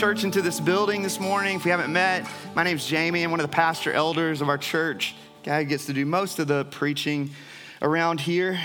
church into this building this morning. If we haven't met, my name's Jamie. I'm one of the pastor elders of our church. Guy gets to do most of the preaching around here.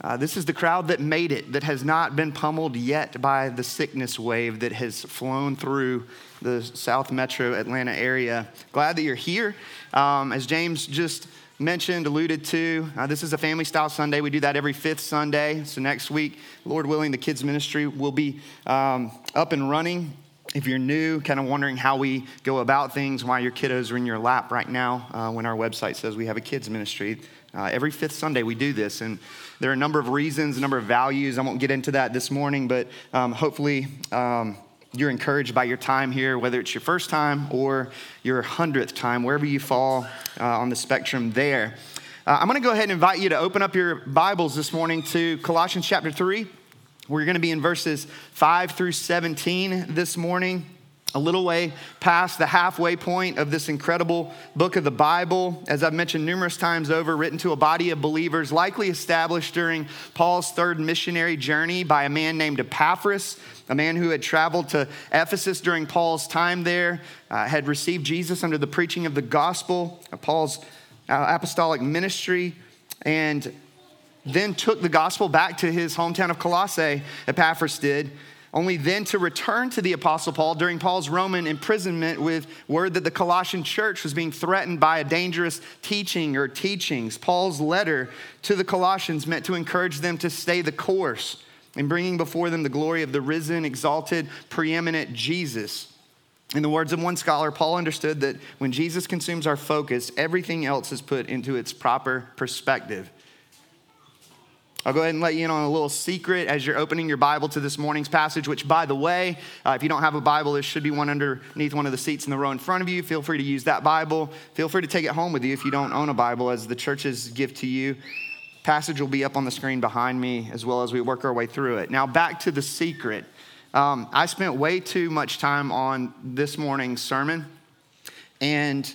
Uh, this is the crowd that made it, that has not been pummeled yet by the sickness wave that has flown through the South Metro Atlanta area. Glad that you're here. Um, as James just mentioned, alluded to. Uh, this is a family style Sunday. We do that every fifth Sunday. So next week, Lord willing, the kids' ministry will be um, up and running. If you're new, kind of wondering how we go about things, why your kiddos are in your lap right now, uh, when our website says we have a kids' ministry, uh, every fifth Sunday we do this. And there are a number of reasons, a number of values. I won't get into that this morning, but um, hopefully, um, you're encouraged by your time here, whether it's your first time or your hundredth time, wherever you fall uh, on the spectrum there. Uh, I'm going to go ahead and invite you to open up your Bibles this morning to Colossians chapter 3. We're going to be in verses 5 through 17 this morning a little way past the halfway point of this incredible book of the Bible, as I've mentioned numerous times over, written to a body of believers, likely established during Paul's third missionary journey by a man named Epaphras, a man who had traveled to Ephesus during Paul's time there, uh, had received Jesus under the preaching of the gospel, Paul's uh, apostolic ministry, and then took the gospel back to his hometown of Colossae, Epaphras did only then to return to the Apostle Paul during Paul's Roman imprisonment with word that the Colossian church was being threatened by a dangerous teaching or teachings. Paul's letter to the Colossians meant to encourage them to stay the course in bringing before them the glory of the risen, exalted, preeminent Jesus. In the words of one scholar, Paul understood that when Jesus consumes our focus, everything else is put into its proper perspective. I'll go ahead and let you in on a little secret as you're opening your Bible to this morning's passage, which, by the way, uh, if you don't have a Bible, there should be one underneath one of the seats in the row in front of you. Feel free to use that Bible. Feel free to take it home with you if you don't own a Bible, as the church's gift to you. Passage will be up on the screen behind me as well as we work our way through it. Now, back to the secret. Um, I spent way too much time on this morning's sermon, and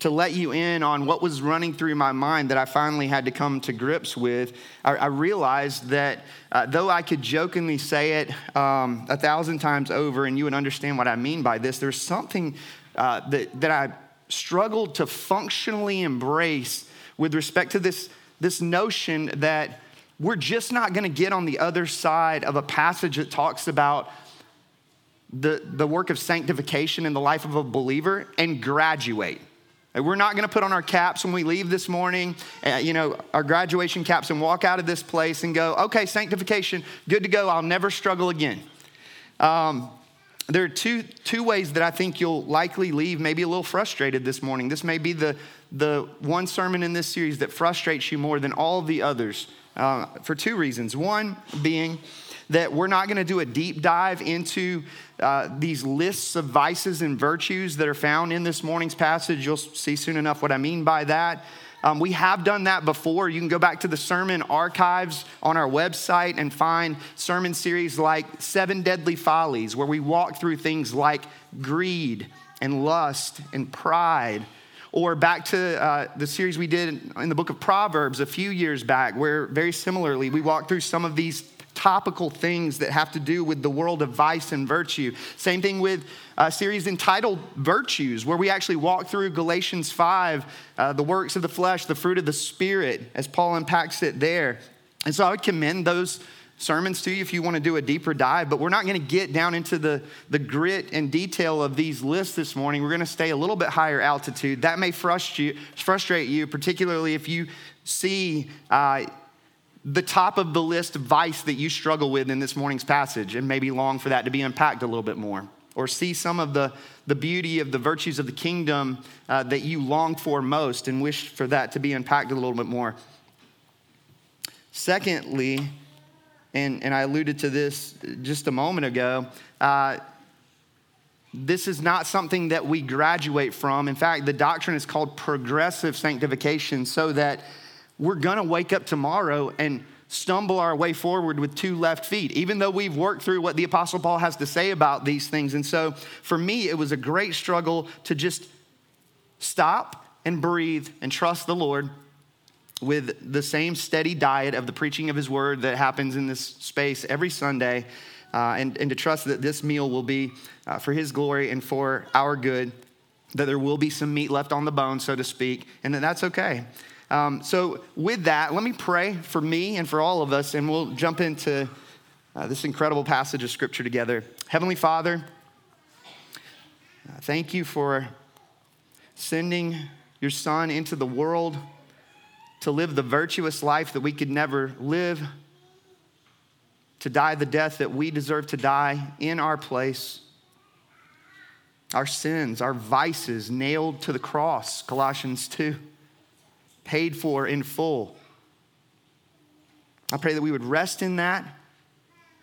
to let you in on what was running through my mind that I finally had to come to grips with, I, I realized that uh, though I could jokingly say it um, a thousand times over and you would understand what I mean by this, there's something uh, that, that I struggled to functionally embrace with respect to this, this notion that we're just not going to get on the other side of a passage that talks about the, the work of sanctification in the life of a believer and graduate. We're not going to put on our caps when we leave this morning, uh, you know, our graduation caps and walk out of this place and go, okay, sanctification, good to go. I'll never struggle again. Um, there are two, two ways that I think you'll likely leave maybe a little frustrated this morning. This may be the, the one sermon in this series that frustrates you more than all the others uh, for two reasons. One being, that we're not going to do a deep dive into uh, these lists of vices and virtues that are found in this morning's passage. You'll see soon enough what I mean by that. Um, we have done that before. You can go back to the sermon archives on our website and find sermon series like Seven Deadly Follies, where we walk through things like greed and lust and pride. Or back to uh, the series we did in the book of Proverbs a few years back, where very similarly we walked through some of these topical things that have to do with the world of vice and virtue. Same thing with a series entitled Virtues, where we actually walk through Galatians 5, uh, the works of the flesh, the fruit of the Spirit, as Paul unpacks it there. And so I would commend those sermons to you if you want to do a deeper dive, but we're not going to get down into the, the grit and detail of these lists this morning. We're going to stay a little bit higher altitude. That may frustrate you, frustrate you particularly if you see uh, the top of the list vice that you struggle with in this morning's passage and maybe long for that to be unpacked a little bit more. Or see some of the, the beauty of the virtues of the kingdom uh, that you long for most and wish for that to be unpacked a little bit more. Secondly, and, and I alluded to this just a moment ago. Uh, this is not something that we graduate from. In fact, the doctrine is called progressive sanctification, so that we're gonna wake up tomorrow and stumble our way forward with two left feet, even though we've worked through what the Apostle Paul has to say about these things. And so for me, it was a great struggle to just stop and breathe and trust the Lord with the same steady diet of the preaching of his word that happens in this space every Sunday, uh, and, and to trust that this meal will be uh, for his glory and for our good, that there will be some meat left on the bone, so to speak, and that that's okay. Um, so, with that, let me pray for me and for all of us, and we'll jump into uh, this incredible passage of scripture together. Heavenly Father, uh, thank you for sending your Son into the world to live the virtuous life that we could never live, to die the death that we deserve to die in our place. Our sins, our vices nailed to the cross, Colossians 2, paid for in full. I pray that we would rest in that,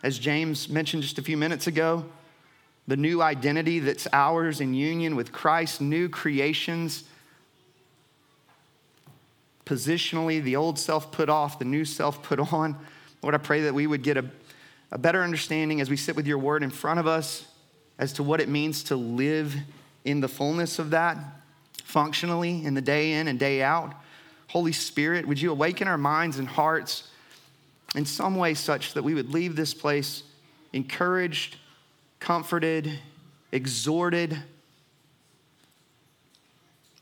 as James mentioned just a few minutes ago. The new identity that's ours in union with Christ, new creations positionally, the old self put off, the new self put on. Lord, I pray that we would get a, a better understanding as we sit with your word in front of us as to what it means to live in the fullness of that, functionally, in the day in and day out. Holy Spirit, would you awaken our minds and hearts in some way such that we would leave this place encouraged, comforted, exhorted.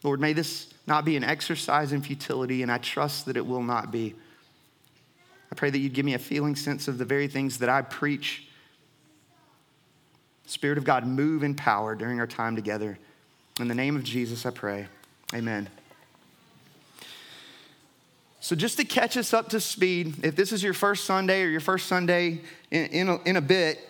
Lord, may this not be an exercise in futility, and I trust that it will not be. I pray that you'd give me a feeling sense of the very things that I preach. Spirit of God, move in power during our time together. In the name of Jesus, I pray. Amen. So, just to catch us up to speed, if this is your first Sunday or your first Sunday in, in, a, in a bit,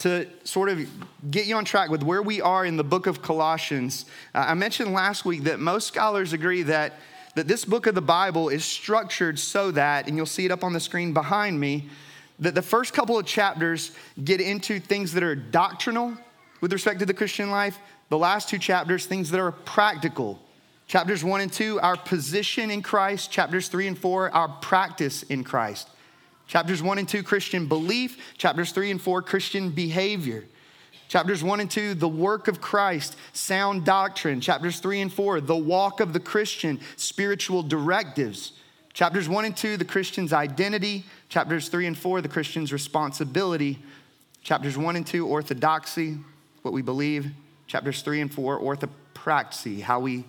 to sort of get you on track with where we are in the book of Colossians, uh, I mentioned last week that most scholars agree that, that this book of the Bible is structured so that, and you'll see it up on the screen behind me, that the first couple of chapters get into things that are doctrinal with respect to the Christian life, the last two chapters, things that are practical. Chapters one and two, our position in Christ. Chapters three and four, our practice in Christ. Chapters 1 and 2, Christian belief. Chapters 3 and 4, Christian behavior. Chapters 1 and 2, the work of Christ, sound doctrine. Chapters 3 and 4, the walk of the Christian, spiritual directives. Chapters 1 and 2, the Christian's identity. Chapters 3 and 4, the Christian's responsibility. Chapters 1 and 2, orthodoxy, what we believe. Chapters 3 and 4, orthopraxy, how we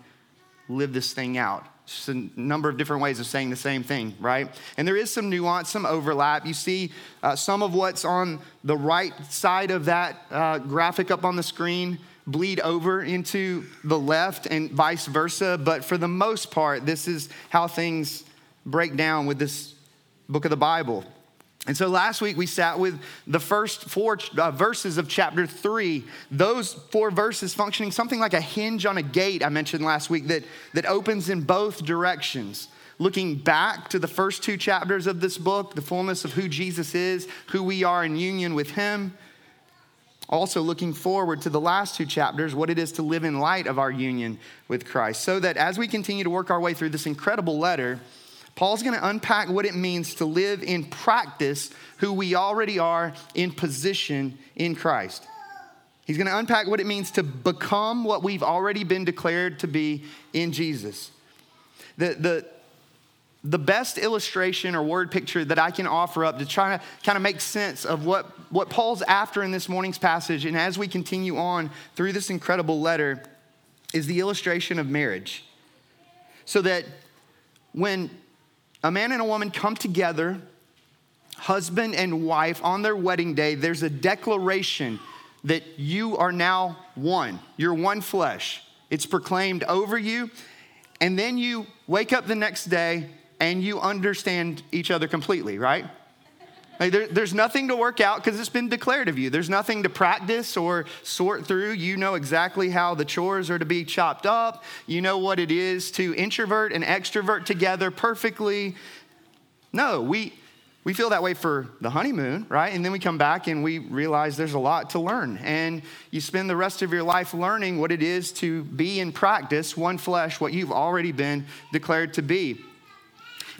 live this thing out. Just a number of different ways of saying the same thing, right? And there is some nuance, some overlap. You see uh, some of what's on the right side of that uh, graphic up on the screen bleed over into the left and vice versa. But for the most part, this is how things break down with this book of the Bible. And so last week we sat with the first four uh, verses of chapter three. Those four verses functioning something like a hinge on a gate, I mentioned last week, that, that opens in both directions. Looking back to the first two chapters of this book, the fullness of who Jesus is, who we are in union with Him. Also, looking forward to the last two chapters, what it is to live in light of our union with Christ. So that as we continue to work our way through this incredible letter, Paul's going to unpack what it means to live in practice who we already are in position in Christ. He's going to unpack what it means to become what we've already been declared to be in Jesus. The, the, the best illustration or word picture that I can offer up to try to kind of make sense of what, what Paul's after in this morning's passage, and as we continue on through this incredible letter, is the illustration of marriage. So that when a man and a woman come together, husband and wife, on their wedding day, there's a declaration that you are now one. You're one flesh. It's proclaimed over you. And then you wake up the next day and you understand each other completely, right? Like there, there's nothing to work out because it's been declared of you. There's nothing to practice or sort through. You know exactly how the chores are to be chopped up. You know what it is to introvert and extrovert together perfectly. No, we, we feel that way for the honeymoon, right? And then we come back and we realize there's a lot to learn. And you spend the rest of your life learning what it is to be in practice, one flesh, what you've already been declared to be.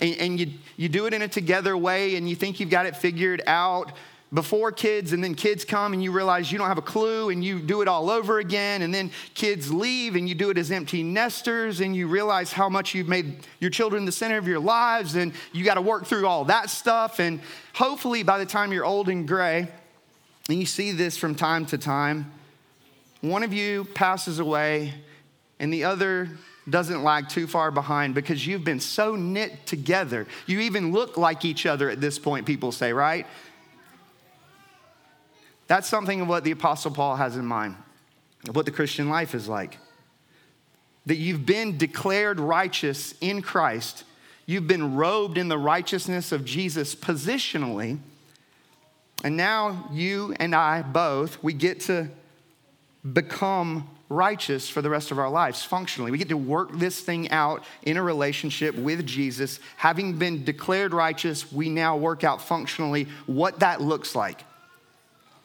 And, and you, you do it in a together way and you think you've got it figured out before kids, and then kids come and you realize you don't have a clue and you do it all over again. And then kids leave and you do it as empty nesters and you realize how much you've made your children the center of your lives and you got to work through all that stuff. And hopefully, by the time you're old and gray, and you see this from time to time, one of you passes away and the other doesn't lag too far behind because you've been so knit together. You even look like each other at this point, people say, right? That's something of what the Apostle Paul has in mind, of what the Christian life is like. That you've been declared righteous in Christ, you've been robed in the righteousness of Jesus positionally, and now you and I both, we get to become righteous for the rest of our lives functionally. We get to work this thing out in a relationship with Jesus. Having been declared righteous, we now work out functionally what that looks like.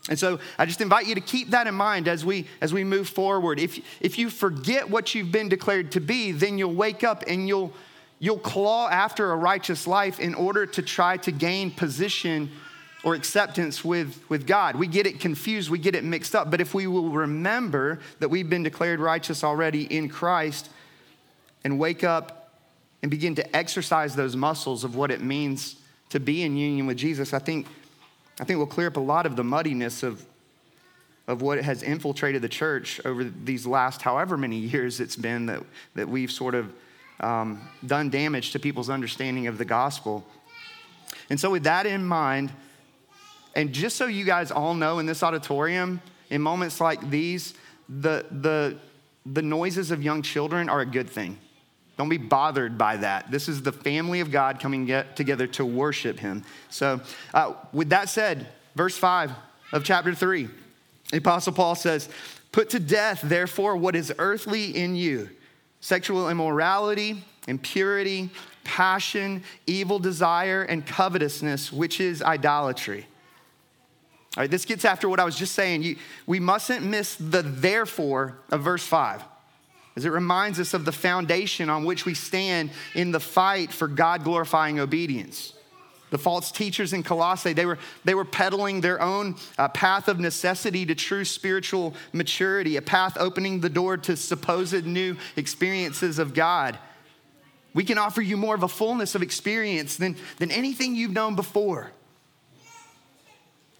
And so I just invite you to keep that in mind as we as we move forward. If if you forget what you've been declared to be, then you'll wake up and you'll you'll claw after a righteous life in order to try to gain position or acceptance with, with God. We get it confused, we get it mixed up. But if we will remember that we've been declared righteous already in Christ and wake up and begin to exercise those muscles of what it means to be in union with Jesus, I think I think we'll clear up a lot of the muddiness of, of what has infiltrated the church over these last however many years it's been that, that we've sort of um, done damage to people's understanding of the gospel. And so, with that in mind, and just so you guys all know in this auditorium, in moments like these, the, the, the noises of young children are a good thing. Don't be bothered by that. This is the family of God coming together to worship Him. So, uh, with that said, verse 5 of chapter 3, the Apostle Paul says, Put to death, therefore, what is earthly in you sexual immorality, impurity, passion, evil desire, and covetousness, which is idolatry. All right, this gets after what I was just saying. You, we mustn't miss the therefore of verse 5 as it reminds us of the foundation on which we stand in the fight for God glorifying obedience. The false teachers in Colossae, they were, they were peddling their own uh, path of necessity to true spiritual maturity, a path opening the door to supposed new experiences of God. We can offer you more of a fullness of experience than, than anything you've known before.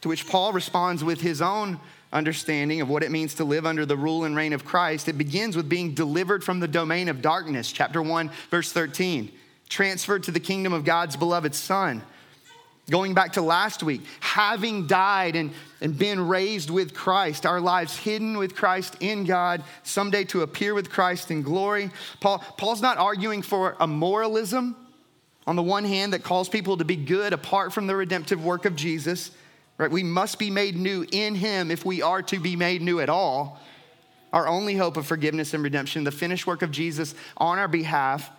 To which Paul responds with his own understanding of what it means to live under the rule and reign of Christ, it begins with being delivered from the domain of darkness. Chapter 1, verse 13. Transferred to the kingdom of God's beloved Son. Going back to last week, having died and, and been raised with Christ, our lives hidden with Christ in God, someday to appear with Christ in glory. Paul, Paul's not arguing for a moralism on the one hand that calls people to be good apart from the redemptive work of Jesus. Right? We must be made new in him if we are to be made new at all. Our only hope of forgiveness and redemption, the finished work of Jesus on our behalf.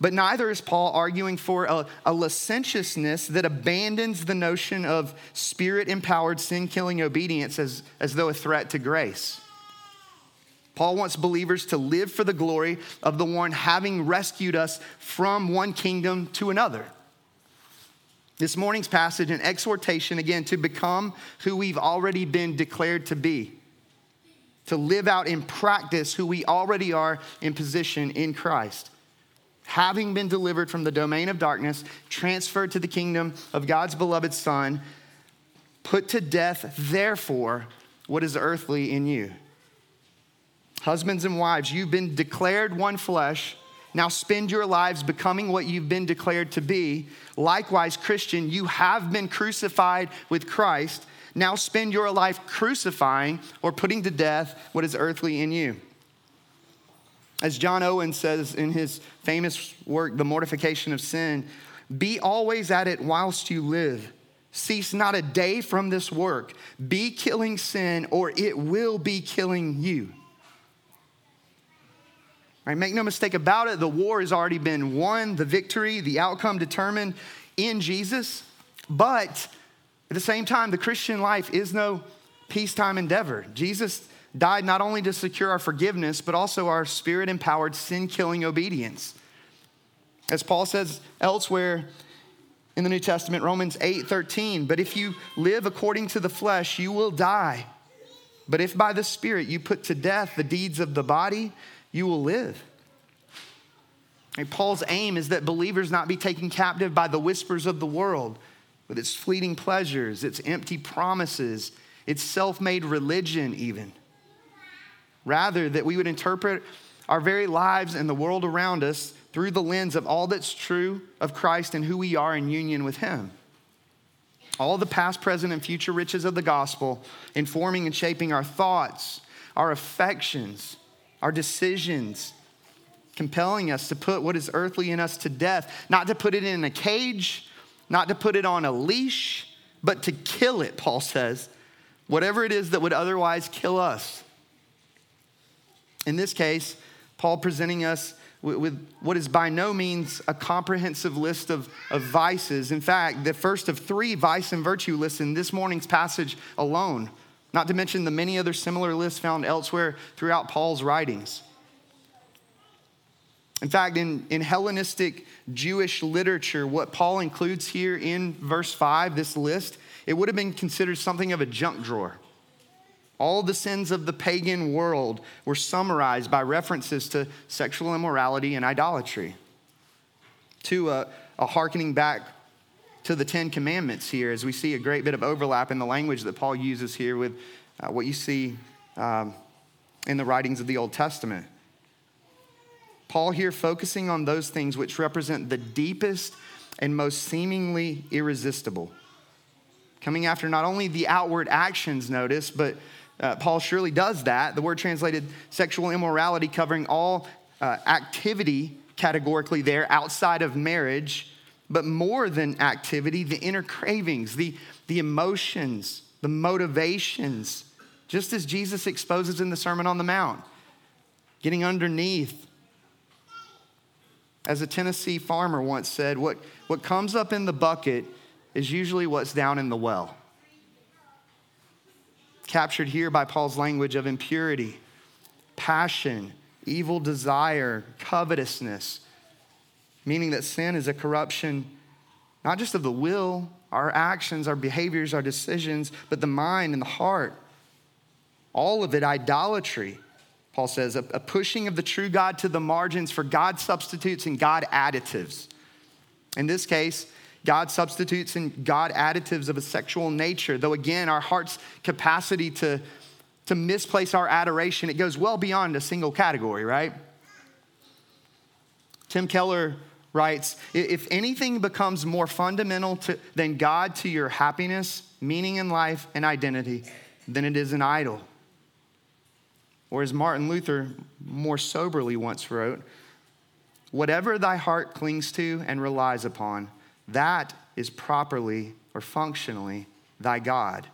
But neither is Paul arguing for a, a licentiousness that abandons the notion of spirit empowered, sin killing obedience as, as though a threat to grace. Paul wants believers to live for the glory of the one having rescued us from one kingdom to another. This morning's passage, an exhortation again to become who we've already been declared to be, to live out in practice who we already are in position in Christ. Having been delivered from the domain of darkness, transferred to the kingdom of God's beloved Son, put to death, therefore, what is earthly in you. Husbands and wives, you've been declared one flesh now spend your lives becoming what you've been declared to be. Likewise, Christian, you have been crucified with Christ. Now spend your life crucifying or putting to death what is earthly in you. As John Owen says in his famous work, The Mortification of Sin, be always at it whilst you live. Cease not a day from this work. Be killing sin, or it will be killing you. Right, make no mistake about it, the war has already been won, the victory, the outcome determined in Jesus. But at the same time, the Christian life is no peacetime endeavor. Jesus died not only to secure our forgiveness, but also our spirit empowered, sin killing obedience. As Paul says elsewhere in the New Testament, Romans 8 13, but if you live according to the flesh, you will die. But if by the Spirit you put to death the deeds of the body, you will live. And Paul's aim is that believers not be taken captive by the whispers of the world with its fleeting pleasures, its empty promises, its self made religion, even. Rather, that we would interpret our very lives and the world around us through the lens of all that's true of Christ and who we are in union with Him. All the past, present, and future riches of the gospel informing and shaping our thoughts, our affections, our decisions, compelling us to put what is earthly in us to death, not to put it in a cage, not to put it on a leash, but to kill it, Paul says, whatever it is that would otherwise kill us. In this case, Paul presenting us with, what is by no means a comprehensive list of, of vices. In fact, the first of three vice and virtue lists in this morning's passage alone, not to mention the many other similar lists found elsewhere throughout Paul's writings. In fact, in, in Hellenistic Jewish literature, what Paul includes here in verse 5, this list, it would have been considered something of a junk drawer. All the sins of the pagan world were summarized by references to sexual immorality and idolatry. To a, a hearkening back to the Ten Commandments here, as we see a great bit of overlap in the language that Paul uses here with uh, what you see um, in the writings of the Old Testament. Paul here focusing on those things which represent the deepest and most seemingly irresistible. Coming after not only the outward actions, notice, but uh, Paul surely does that. The word translated sexual immorality covering all uh, activity categorically there outside of marriage, but more than activity, the inner cravings, the, the emotions, the motivations, just as Jesus exposes in the Sermon on the Mount. Getting underneath. As a Tennessee farmer once said, what, what comes up in the bucket is usually what's down in the well captured here by Paul's language of impurity, passion, evil desire, covetousness, meaning that sin is a corruption not just of the will, our actions, our behaviors, our decisions, but the mind and the heart. All of it idolatry, Paul says, a, a pushing of the true God to the margins for God substitutes and God additives. In this case, God substitutes and God additives of a sexual nature, though again, our heart's capacity to, to misplace our adoration, it goes well beyond a single category, right? Tim Keller writes If anything becomes more fundamental to, than God to your happiness, meaning in life, and identity, then it is an idol. Or as Martin Luther more soberly once wrote, whatever thy heart clings to and relies upon, that is properly or functionally thy God.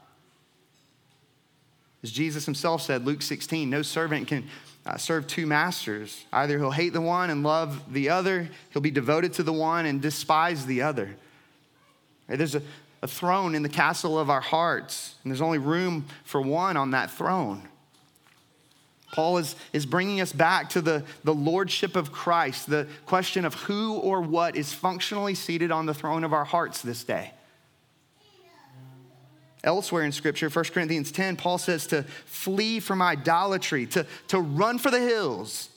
As Jesus himself said, Luke 16, no servant can uh, serve two masters. Either he'll hate the one and love the other, he'll be devoted to the one and despise the other. There's a, a throne in the castle of our hearts, and there's only room for one on that throne. Paul is, is bringing us back to the, the lordship of Christ, the question of who or what is functionally seated on the throne of our hearts this day. Elsewhere in Scripture, 1 Corinthians 10, Paul says to flee from idolatry, to, to run for the hills.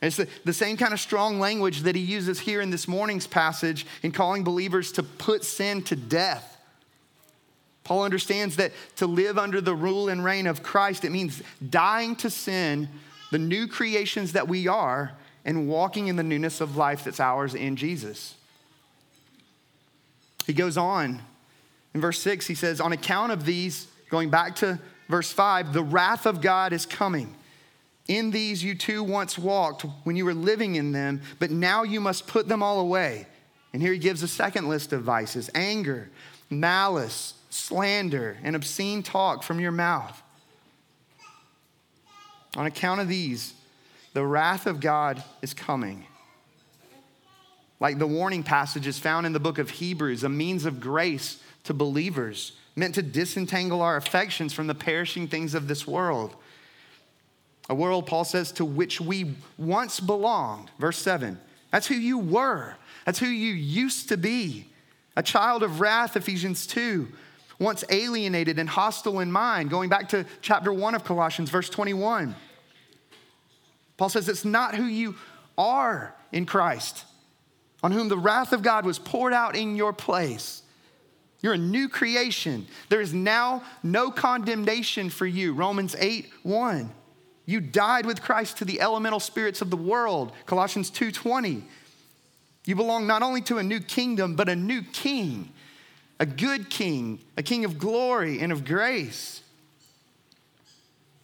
it's the, the same kind of strong language that he uses here in this morning's passage in calling believers to put sin to death. Paul understands that to live under the rule and reign of Christ, it means dying to sin, the new creations that we are, and walking in the newness of life that's ours in Jesus. He goes on in verse 6, he says, On account of these, going back to verse 5, the wrath of God is coming. In these you too once walked when you were living in them, but now you must put them all away. And here he gives a second list of vices anger, malice slander, and obscene talk from your mouth. On account of these, the wrath of God is coming. like the warning passages found in the book of Hebrews, a means of grace to believers, meant to disentangle our affections from the perishing things of this world. A world, Paul says, to which we once belonged. Verse 7. That's who you were. That's who you used to be. A child of wrath, Ephesians 2. Once alienated and hostile in mind, going back to chapter 1 of Colossians, verse 21. Paul says it's not who you are in Christ, on whom the wrath of God was poured out in your place. You're a new creation. There is now no condemnation for you. Romans 8 1. You died with Christ to the elemental spirits of the world. Colossians 2:20. You belong not only to a new kingdom, but a new king, a good king, a king of glory and of grace.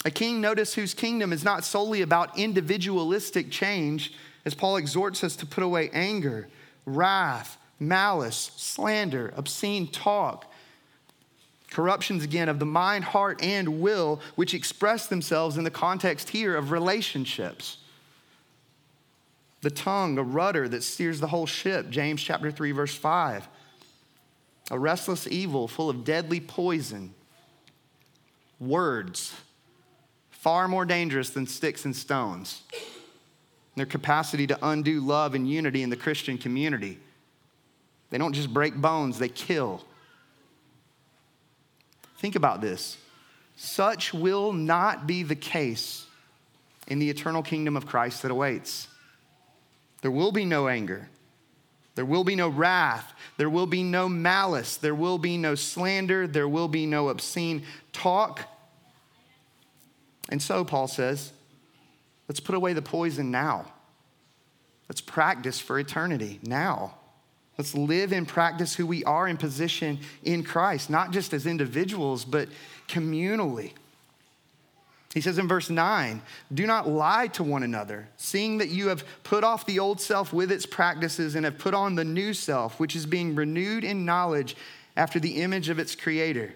A king, notice, whose kingdom is not solely about individualistic change, as Paul exhorts us to put away anger, wrath, malice, slander, obscene talk, corruptions again of the mind, heart, and will, which express themselves in the context here of relationships. The tongue, a rudder that steers the whole ship, James chapter 3, verse 5. A restless evil full of deadly poison. Words, far more dangerous than sticks and stones. Their capacity to undo love and unity in the Christian community. They don't just break bones, they kill. Think about this. Such will not be the case in the eternal kingdom of Christ that awaits. There will be no anger. There will be no wrath. There will be no malice. There will be no slander. There will be no obscene talk. And so, Paul says, let's put away the poison now. Let's practice for eternity now. Let's live and practice who we are in position in Christ, not just as individuals, but communally. He says in verse 9, do not lie to one another, seeing that you have put off the old self with its practices and have put on the new self, which is being renewed in knowledge after the image of its creator.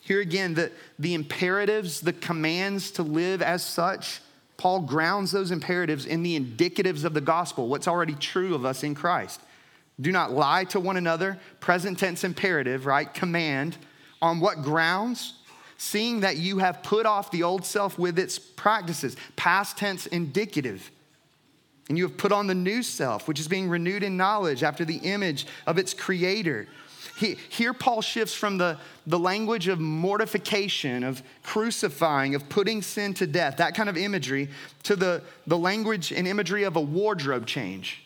Here again, the, the imperatives, the commands to live as such Paul grounds those imperatives in the indicatives of the gospel, what's already true of us in Christ. Do not lie to one another, present tense imperative, right? Command. On what grounds? Seeing that you have put off the old self with its practices, past tense indicative. And you have put on the new self, which is being renewed in knowledge after the image of its creator. He, here, Paul shifts from the, the language of mortification, of crucifying, of putting sin to death, that kind of imagery, to the, the language and imagery of a wardrobe change,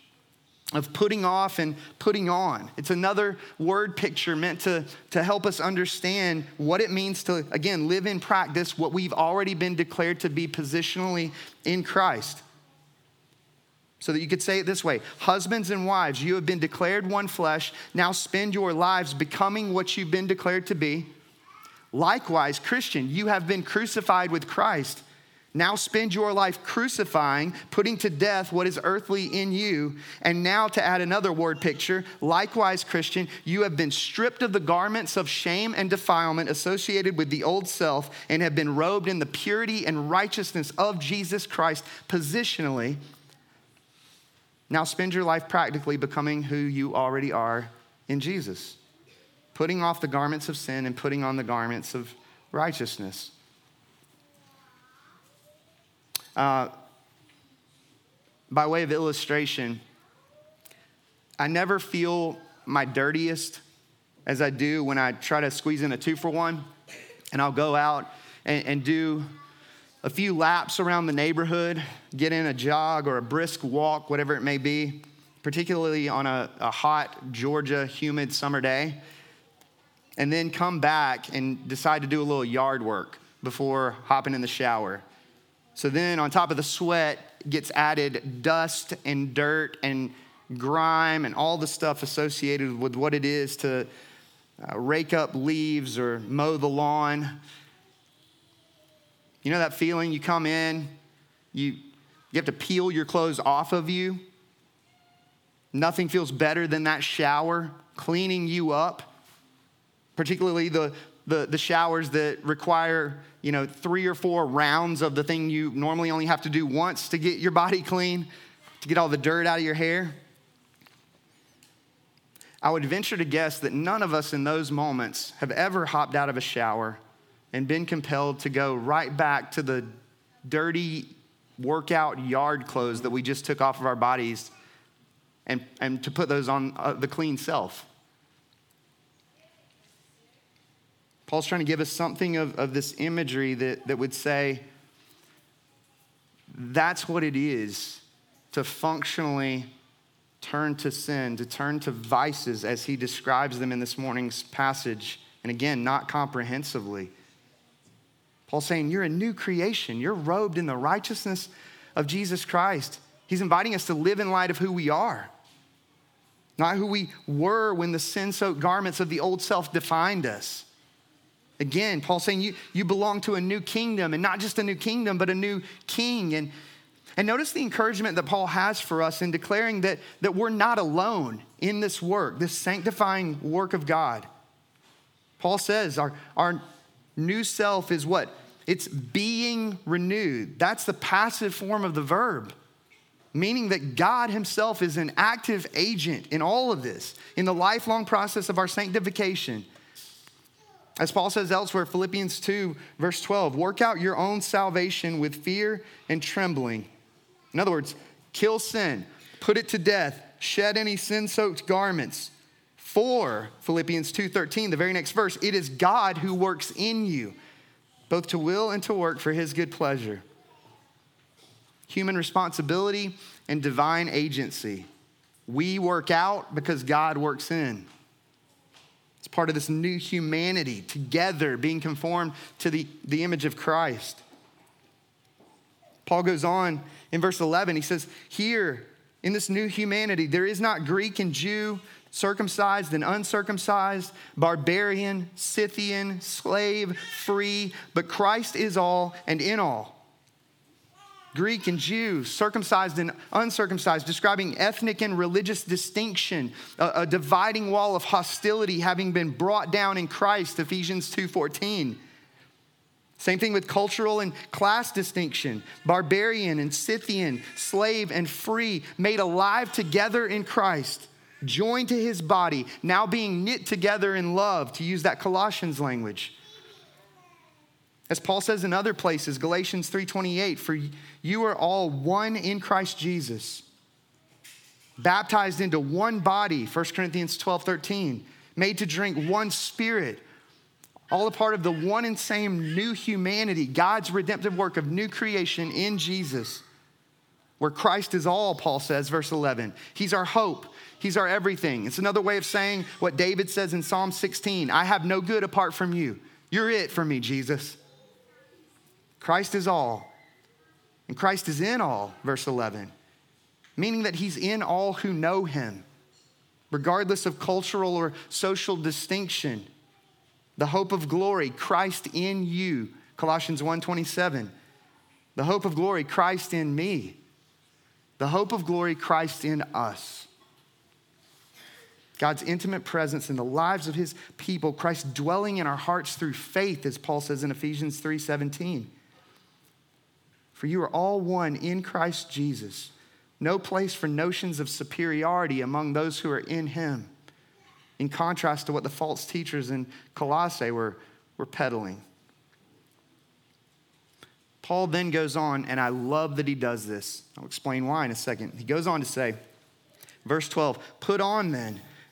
of putting off and putting on. It's another word picture meant to, to help us understand what it means to, again, live in practice what we've already been declared to be positionally in Christ. So that you could say it this way Husbands and wives, you have been declared one flesh. Now spend your lives becoming what you've been declared to be. Likewise, Christian, you have been crucified with Christ. Now spend your life crucifying, putting to death what is earthly in you. And now, to add another word picture, likewise, Christian, you have been stripped of the garments of shame and defilement associated with the old self and have been robed in the purity and righteousness of Jesus Christ positionally now spend your life practically becoming who you already are in Jesus, putting off the garments of sin and putting on the garments of righteousness. Uh, by way of illustration, I never feel my dirtiest as I do when I try to squeeze in a two for one, and I'll go out and, and do a few laps around the neighborhood, get in a jog or a brisk walk, whatever it may be, particularly on a, a hot Georgia humid summer day, and then come back and decide to do a little yard work before hopping in the shower. So then, on top of the sweat, gets added dust and dirt and grime and all the stuff associated with what it is to uh, rake up leaves or mow the lawn. You know that feeling? You come in, you, you have to peel your clothes off of you. Nothing feels better than that shower cleaning you up, particularly the, the, the showers that require you know three or four rounds of the thing you normally only have to do once to get your body clean to get all the dirt out of your hair. I would venture to guess that none of us in those moments have ever hopped out of a shower and been compelled to go right back to the dirty workout yard clothes that we just took off of our bodies and, and to put those on uh, the clean self. Paul's trying to give us something of, of this imagery that, that would say that's what it is to functionally turn to sin, to turn to vices as he describes them in this morning's passage. And again, not comprehensively. Paul's saying, You're a new creation. You're robed in the righteousness of Jesus Christ. He's inviting us to live in light of who we are, not who we were when the sin soaked garments of the old self defined us. Again, Paul's saying you, you belong to a new kingdom, and not just a new kingdom, but a new king. And, and notice the encouragement that Paul has for us in declaring that, that we're not alone in this work, this sanctifying work of God. Paul says our, our new self is what? It's being renewed. That's the passive form of the verb, meaning that God Himself is an active agent in all of this, in the lifelong process of our sanctification. As Paul says elsewhere, Philippians 2, verse 12, work out your own salvation with fear and trembling. In other words, kill sin, put it to death, shed any sin soaked garments. For Philippians 2:13, the very next verse, it is God who works in you, both to will and to work for his good pleasure. Human responsibility and divine agency. We work out because God works in. It's part of this new humanity, together being conformed to the, the image of Christ. Paul goes on in verse 11, he says, Here in this new humanity, there is not Greek and Jew, circumcised and uncircumcised, barbarian, Scythian, slave, free, but Christ is all and in all. Greek and Jew, circumcised and uncircumcised, describing ethnic and religious distinction, a, a, dividing wall of hostility having been brought down in Christ, Ephesians 2:14. Same thing with cultural and class distinction, barbarian and Scythian, slave and free, made alive together in Christ, joined to his body, now being knit together in love, to use that Colossians language. As Paul says in other places, Galatians 3:28, for you are all one in Christ Jesus. Baptized into one body, 1 Corinthians 12, 13, made to drink one spirit, all a part of the one and same new humanity, God's redemptive work of new creation in Jesus, where Christ is all, Paul says, verse 11. He's our hope, He's our everything. It's another way of saying what David says in Psalm 16 I have no good apart from you. You're it for me, Jesus. Christ is all, and Christ is in all, verse 11, meaning that he's in all who know him, regardless of cultural or social distinction. The hope of glory, Christ in you, Colossians 1:27. The hope of glory, Christ in me. The hope of glory, Christ in us. God's intimate presence in the lives of his people, Christ dwelling in our hearts through faith, as Paul says in Ephesians 3:17. For you are all one in Christ Jesus. No place for notions of superiority among those who are in him, in contrast to what the false teachers in Colossae were, were peddling. Paul then goes on, and I love that he does this. I'll explain why in a second. He goes on to say, verse 12, put on then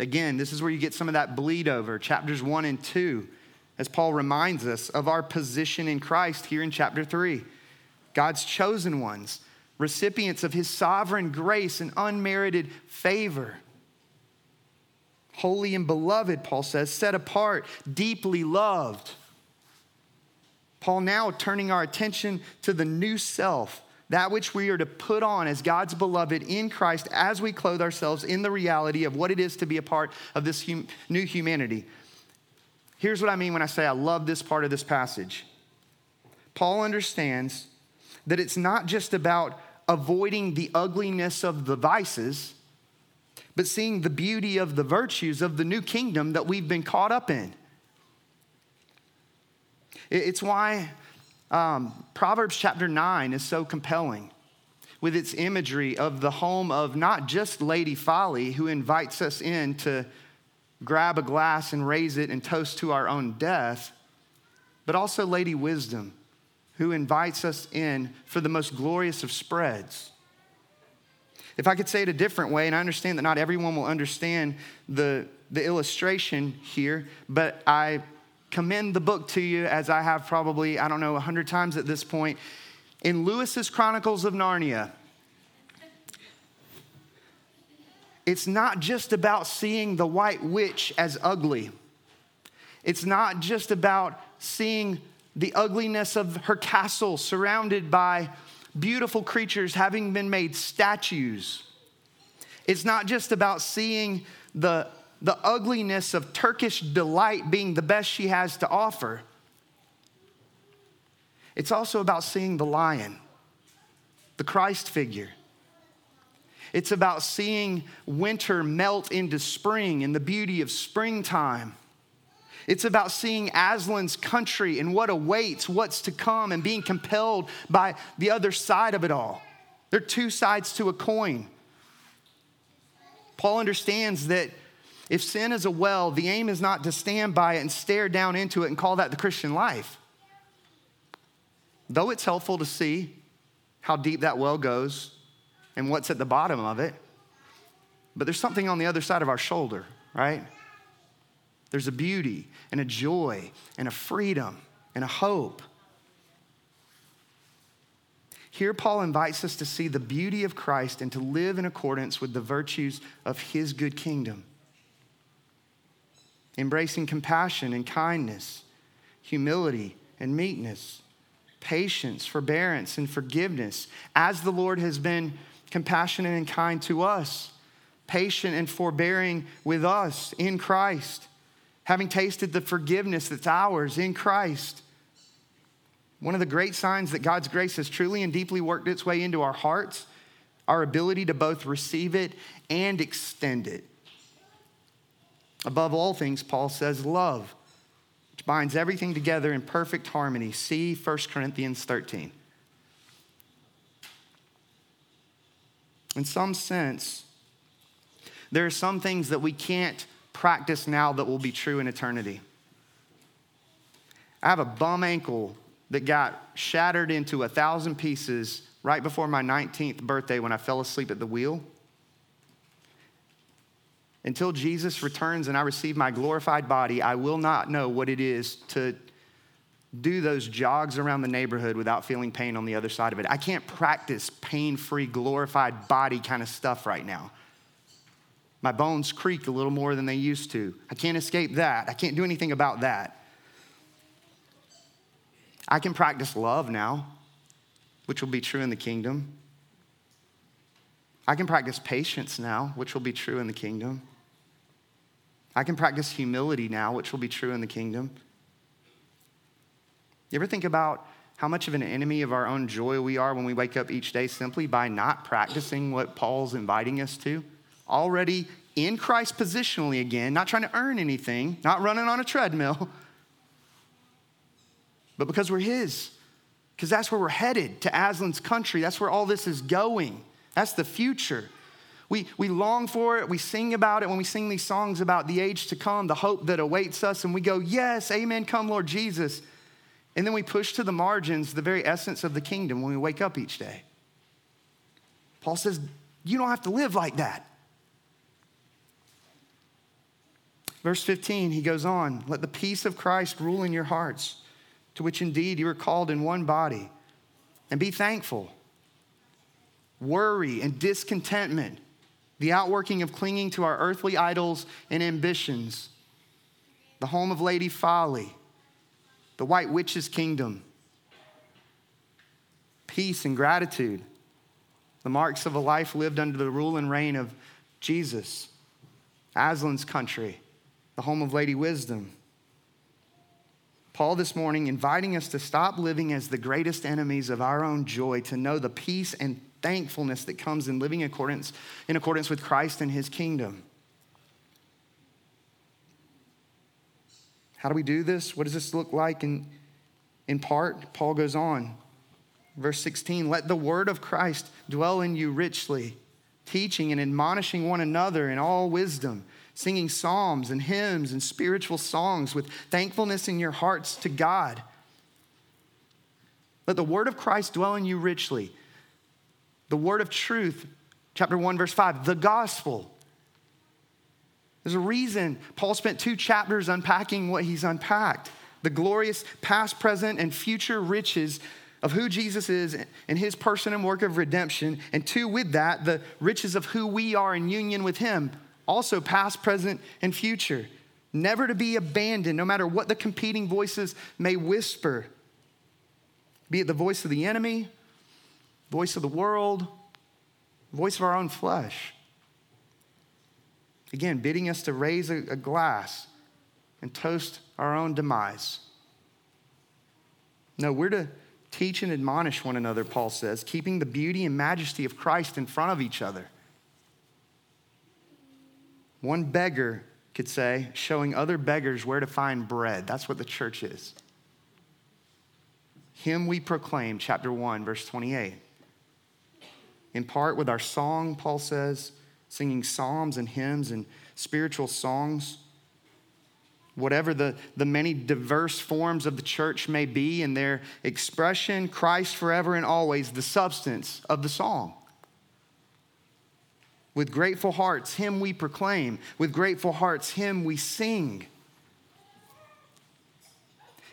Again, this is where you get some of that bleed over, chapters one and two, as Paul reminds us of our position in Christ here in chapter three. God's chosen ones, recipients of his sovereign grace and unmerited favor. Holy and beloved, Paul says, set apart, deeply loved. Paul now turning our attention to the new self, that which we are to put on as God's beloved in Christ as we clothe ourselves in the reality of what it is to be a part of this hum- new humanity. Here's what I mean when I say I love this part of this passage. Paul understands that it's not just about avoiding the ugliness of the vices, but seeing the beauty of the virtues of the new kingdom that we've been caught up in. It's why um, Proverbs chapter 9 is so compelling with its imagery of the home of not just Lady Folly, who invites us in to grab a glass and raise it and toast to our own death, but also Lady Wisdom, who invites us in for the most glorious of spreads. If I could say it a different way, and I understand that not everyone will understand the, the illustration here, but I commend the book to you as I have probably, I don't know, 100 times at this point. In Lewis's Chronicles of Narnia, it's not just about seeing the white witch as ugly. It's not just about seeing the ugliness of her castle surrounded by beautiful creatures having been made statues. It's not just about seeing the the ugliness of Turkish delight being the best she has to offer. It's also about seeing the lion, the Christ figure. It's about seeing winter melt into spring and the beauty of springtime. It's about seeing Aslan's country and what awaits, what's to come, and being compelled by the other side of it all. There are two sides to a coin. Paul understands that if sin is a well, the aim is not to stand by it and stare down into it and call that the Christian life. Though it's helpful to see how deep that well goes and what's at the bottom of it, but there's something on the other side of our shoulder, right? There's a beauty and a joy and a freedom and a hope. Here, Paul invites us to see the beauty of Christ and to live in accordance with the virtues of his good kingdom embracing compassion and kindness, humility and meekness, patience, forbearance, and forgiveness, as the Lord has been compassionate and kind to us, patient and forbearing with us in Christ, having tasted the forgiveness that's ours in Christ. One of the great signs that God's grace has truly and deeply worked its way into our hearts, our ability to both receive it and extend it. Above all things, Paul says, love, which binds everything together in perfect harmony. See 1 Corinthians 13. In some sense, there are some things that we can't practice now that will be true in eternity. I have a bum ankle that got shattered into a thousand pieces right before my 19th birthday when I fell asleep at the wheel. Until Jesus returns and I receive my glorified body, I will not know what it is to do those jogs around the neighborhood without feeling pain on the other side of it. I can't practice pain free, glorified body kind of stuff right now. My bones creak a little more than they used to. I can't escape that. I can't do anything about that. I can practice love now, which will be true in the kingdom. I can practice patience now, which will be true in the kingdom. I can practice humility now, which will be true in the kingdom. You ever think about how much of an enemy of our own joy we are when we wake up each day simply by not practicing what Paul's inviting us to? Already in Christ positionally again, not trying to earn anything, not running on a treadmill, but because we're His. Because that's where we're headed to Aslan's country. That's where all this is going. That's the future. We, we long for it. We sing about it when we sing these songs about the age to come, the hope that awaits us, and we go, Yes, amen, come, Lord Jesus. And then we push to the margins the very essence of the kingdom when we wake up each day. Paul says, You don't have to live like that. Verse 15, he goes on, Let the peace of Christ rule in your hearts, to which indeed you are called in one body, and be thankful. Worry and discontentment the outworking of clinging to our earthly idols and ambitions, the home of Lady Folly, the White Witch's kingdom, peace, and gratitude. The marks of a life lived under the rule and reign of Jesus. Aslan's country, the home of Lady Wisdom. Paul this morning inviting us to stop living as the greatest enemies of our own joy, to know the peace and thankfulness that comes in living in accordance, in accordance with Christ and his kingdom. How do we do this? What does this look like in, in part? Paul goes on. Verse 16 Let the word of Christ dwell in you richly, teaching and admonishing one another in all wisdom singing psalms and hymns and spiritual songs with thankfulness in your hearts to God. Let the word of Christ dwell in you richly. The word of truth, chapter 1, verse 5, the gospel. There's a reason Paul spent two chapters unpacking what he's unpacked the glorious past, present, and future riches of who Jesus is and his person and work of redemption. And two, with that, the riches of who we are in union with him also past, present, and future. Never to be abandoned, no matter what the competing voices may whisper. Be it the voice of the enemy, voice of the world, voice of our own flesh. Again, bidding us to raise a, a glass and toast our own demise. No, we're to teach and admonish one another, Paul says, keeping the beauty and majesty of Christ in front of each other. One beggar could say, showing other beggars where to find bread. That's what the church is. Him we proclaim, chapter 1, verse 28. In part with our song, Paul says, singing psalms and hymns and spiritual songs. Whatever the, the many diverse forms of the church may be in their expression, Christ forever and always, the substance of the song. With grateful hearts, Him we proclaim. With grateful hearts, Him we sing.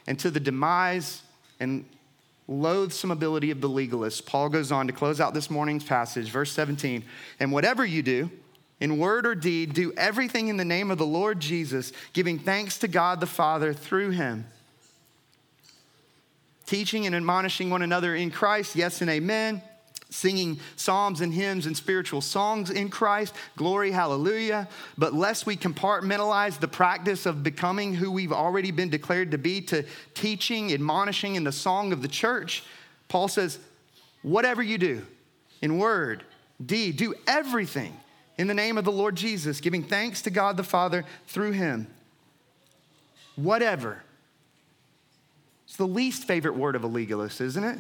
And to the demise and loathsome ability of the legalists, Paul goes on to close out this morning's passage, verse 17. And whatever you do, in word or deed, do everything in the name of the Lord Jesus, giving thanks to God the Father through Him. Teaching and admonishing one another in Christ, yes and amen singing psalms and hymns and spiritual songs in Christ. Glory, hallelujah. But lest we compartmentalize the practice of becoming who we've already been declared to be to teaching, admonishing and the song of the church, Paul says, whatever you do in word, deed, do everything in the name of the Lord Jesus, giving thanks to God the Father through him. Whatever. It's the least favorite word of a legalist, isn't it?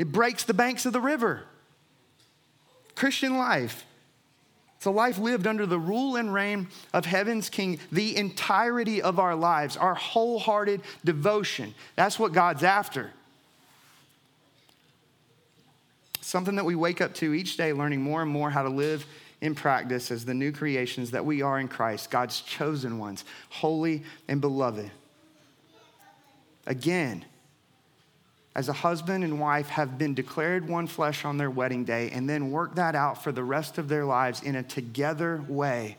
It breaks the banks of the river. Christian life. It's a life lived under the rule and reign of heaven's king the entirety of our lives, our wholehearted devotion. That's what God's after. Something that we wake up to each day, learning more and more how to live in practice as the new creations that we are in Christ, God's chosen ones, holy and beloved. Again, as a husband and wife have been declared one flesh on their wedding day and then work that out for the rest of their lives in a together way,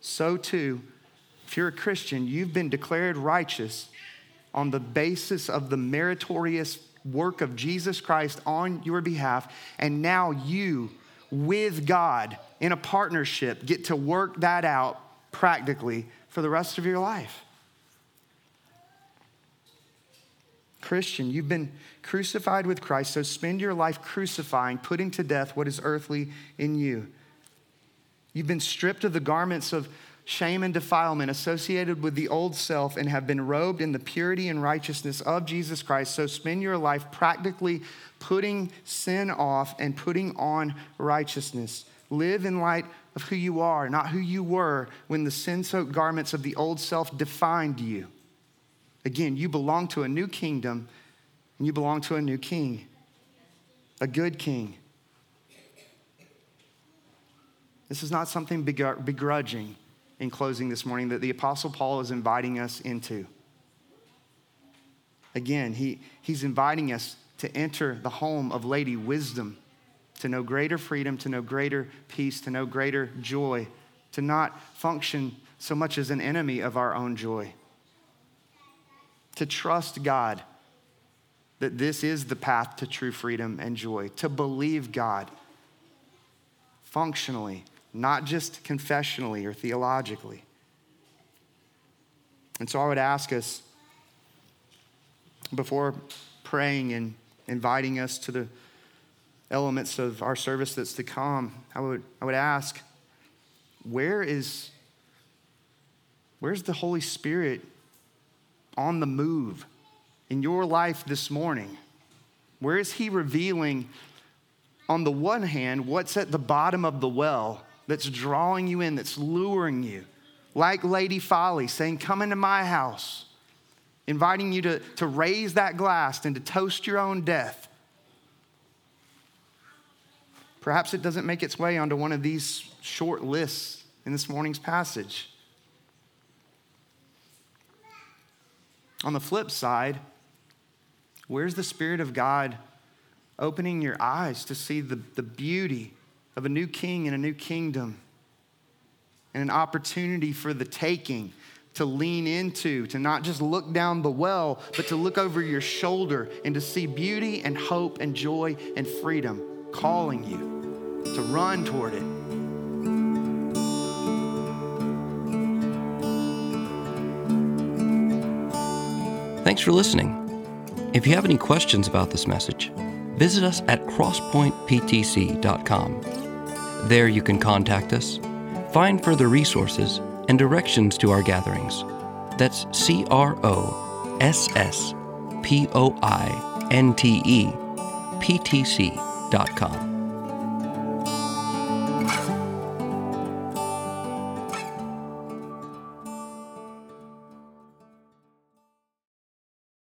so too, if you're a Christian, you've been declared righteous on the basis of the meritorious work of Jesus Christ on your behalf. And now you, with God, in a partnership, get to work that out practically for the rest of your life. Christian, you've been crucified with Christ, so spend your life crucifying, putting to death what is earthly in you. You've been stripped of the garments of shame and defilement associated with the old self and have been robed in the purity and righteousness of Jesus Christ. So spend your life practically putting sin off and putting on righteousness. Live in light of who you are, not who you were when the sin soaked garments of the old self defined you. Again, you belong to a new kingdom and you belong to a new king, a good king. This is not something begrudging in closing this morning that the Apostle Paul is inviting us into. Again, he, he's inviting us to enter the home of Lady Wisdom, to know greater freedom, to know greater peace, to know greater joy, to not function so much as an enemy of our own joy to trust God that this is the path to true freedom and joy, to believe God functionally, not just confessionally or theologically. And so I would ask us before praying and inviting us to the elements of our service that's to come, I would, I would ask, where is where's the Holy Spirit on the move in your life this morning? Where is he revealing on the one hand what's at the bottom of the well that's drawing you in, that's luring you? Like Lady Folly saying, Come into my house, inviting you to, to raise that glass and to toast your own death. Perhaps it doesn't make its way onto one of these short lists in this morning's passage. On the flip side, where's the Spirit of God opening your eyes to see the, the beauty of a new king and a new kingdom and an opportunity for the taking to lean into, to not just look down the well, but to look over your shoulder and to see beauty and hope and joy and freedom calling you to run toward it. Thanks for listening. If you have any questions about this message, visit us at crosspointeptc.com. There you can contact us, find further resources, and directions to our gatherings. That's C R O S S P O I N T E P T C.com.